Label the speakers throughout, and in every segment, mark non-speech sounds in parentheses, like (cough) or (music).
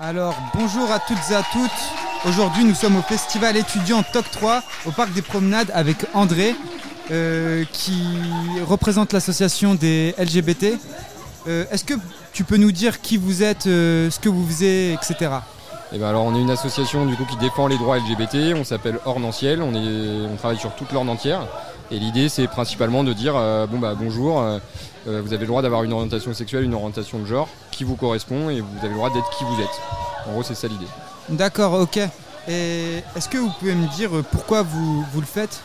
Speaker 1: Alors, bonjour à toutes et à toutes. Aujourd'hui, nous sommes au festival étudiant TOC 3 au Parc des Promenades avec André, euh, qui représente l'association des LGBT. Euh, Est-ce que tu peux nous dire qui vous êtes, euh, ce que vous faisiez, etc.
Speaker 2: Eh ben alors on est une association du coup qui défend les droits LGBT, on s'appelle Ornanciel, on, on travaille sur toute l'Orne entière. Et l'idée c'est principalement de dire euh, bon bah bonjour, euh, euh, vous avez le droit d'avoir une orientation sexuelle, une orientation de genre qui vous correspond et vous avez le droit d'être qui vous êtes. En gros c'est ça l'idée.
Speaker 1: D'accord, ok. Et est-ce que vous pouvez me dire pourquoi vous, vous le faites?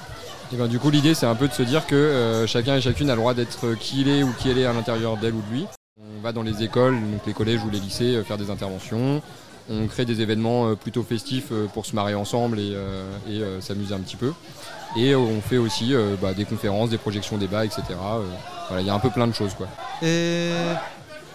Speaker 2: Et ben du coup l'idée c'est un peu de se dire que chacun et chacune a le droit d'être qui il est ou qui elle est à l'intérieur d'elle ou de lui. On va dans les écoles, les collèges ou les lycées, euh, faire des interventions. On crée des événements euh, plutôt festifs euh, pour se marrer ensemble et, s'amuser un petit peu. Et on fait aussi bah, des conférences, des projections débats, etc. Il y a un peu plein de choses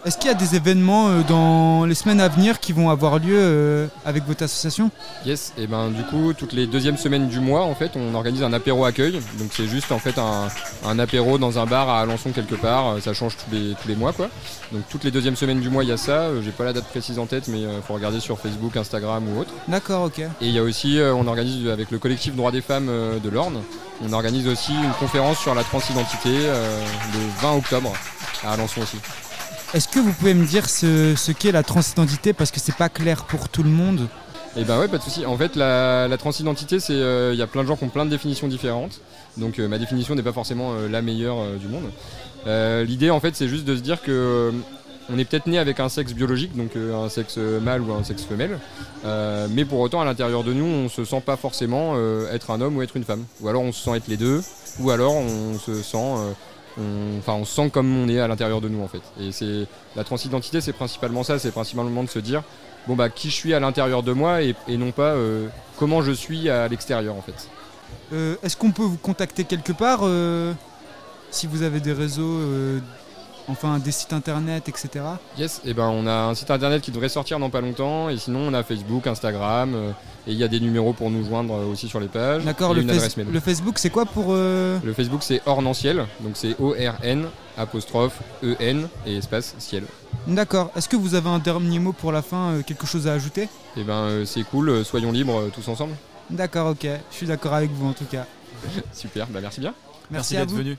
Speaker 1: est-ce qu'il y a des événements euh, dans les semaines à venir qui vont avoir lieu euh, avec votre association?
Speaker 2: Yes, et ben du coup toutes les deuxièmes semaines du mois en fait on organise un apéro accueil. Donc c'est juste en fait un, un apéro dans un bar à Alençon quelque part, Euh, ça change tous les, tous les mois quoi. Donc toutes les deuxièmes semaines du mois il y a ça, j'ai pas la date précise en tête mais il faut regarder sur Facebook, Instagram ou autre.
Speaker 1: D'accord, ok.
Speaker 2: Et il y a aussi, on organise avec le collectif Droits des femmes de l'Orne, on organise aussi une conférence sur la transidentité le 20 octobre à Alençon aussi.
Speaker 1: Est-ce que vous pouvez me dire ce, qu'est la transidentité parce que c'est pas clair pour tout le monde
Speaker 2: Et ben ouais, pas de souci. En fait, la, transidentité, c'est, euh, il y a plein de gens qui ont plein de définitions différentes. Donc euh, ma définition n'est pas forcément euh, la meilleure euh, du monde. Euh, L'idée, en fait, c'est juste de se dire que euh, on est peut-être né avec un sexe biologique, donc euh, un sexe mâle ou un sexe femelle, Euh, mais pour autant, à l'intérieur de nous, on se sent pas forcément euh, être un homme ou être une femme. Ou alors on se sent être les deux, ou alors on se sent euh, on, enfin, on se sent comme on est à l'intérieur de nous en fait. Et c'est la transidentité, c'est principalement ça, c'est principalement de se dire bon bah qui je suis à l'intérieur de moi et, et non pas euh, comment je suis à l'extérieur en fait.
Speaker 1: Euh, Est-ce qu'on peut vous contacter quelque part euh, si vous avez des réseaux, enfin des sites internet, etc.
Speaker 2: Yes, et ben on a un site internet qui devrait sortir dans pas longtemps et sinon on a Facebook, Instagram et il y a des numéros pour nous joindre euh, aussi sur les pages.
Speaker 1: D'accord, le, le Facebook c'est quoi pour... euh,
Speaker 2: Le Facebook c'est Ornanciel, donc c'est O-R-N apostrophe E-N et espace ciel.
Speaker 1: D'accord, est-ce que vous avez un dernier mot pour la fin, euh, quelque chose à ajouter?
Speaker 2: Et ben euh, c'est cool, soyons libres euh, tous ensemble.
Speaker 1: D'accord, ok, je suis d'accord avec vous en tout cas. (laughs)
Speaker 2: Super, bah merci bien.
Speaker 1: Merci, à
Speaker 3: d'être
Speaker 1: vous.
Speaker 3: venu.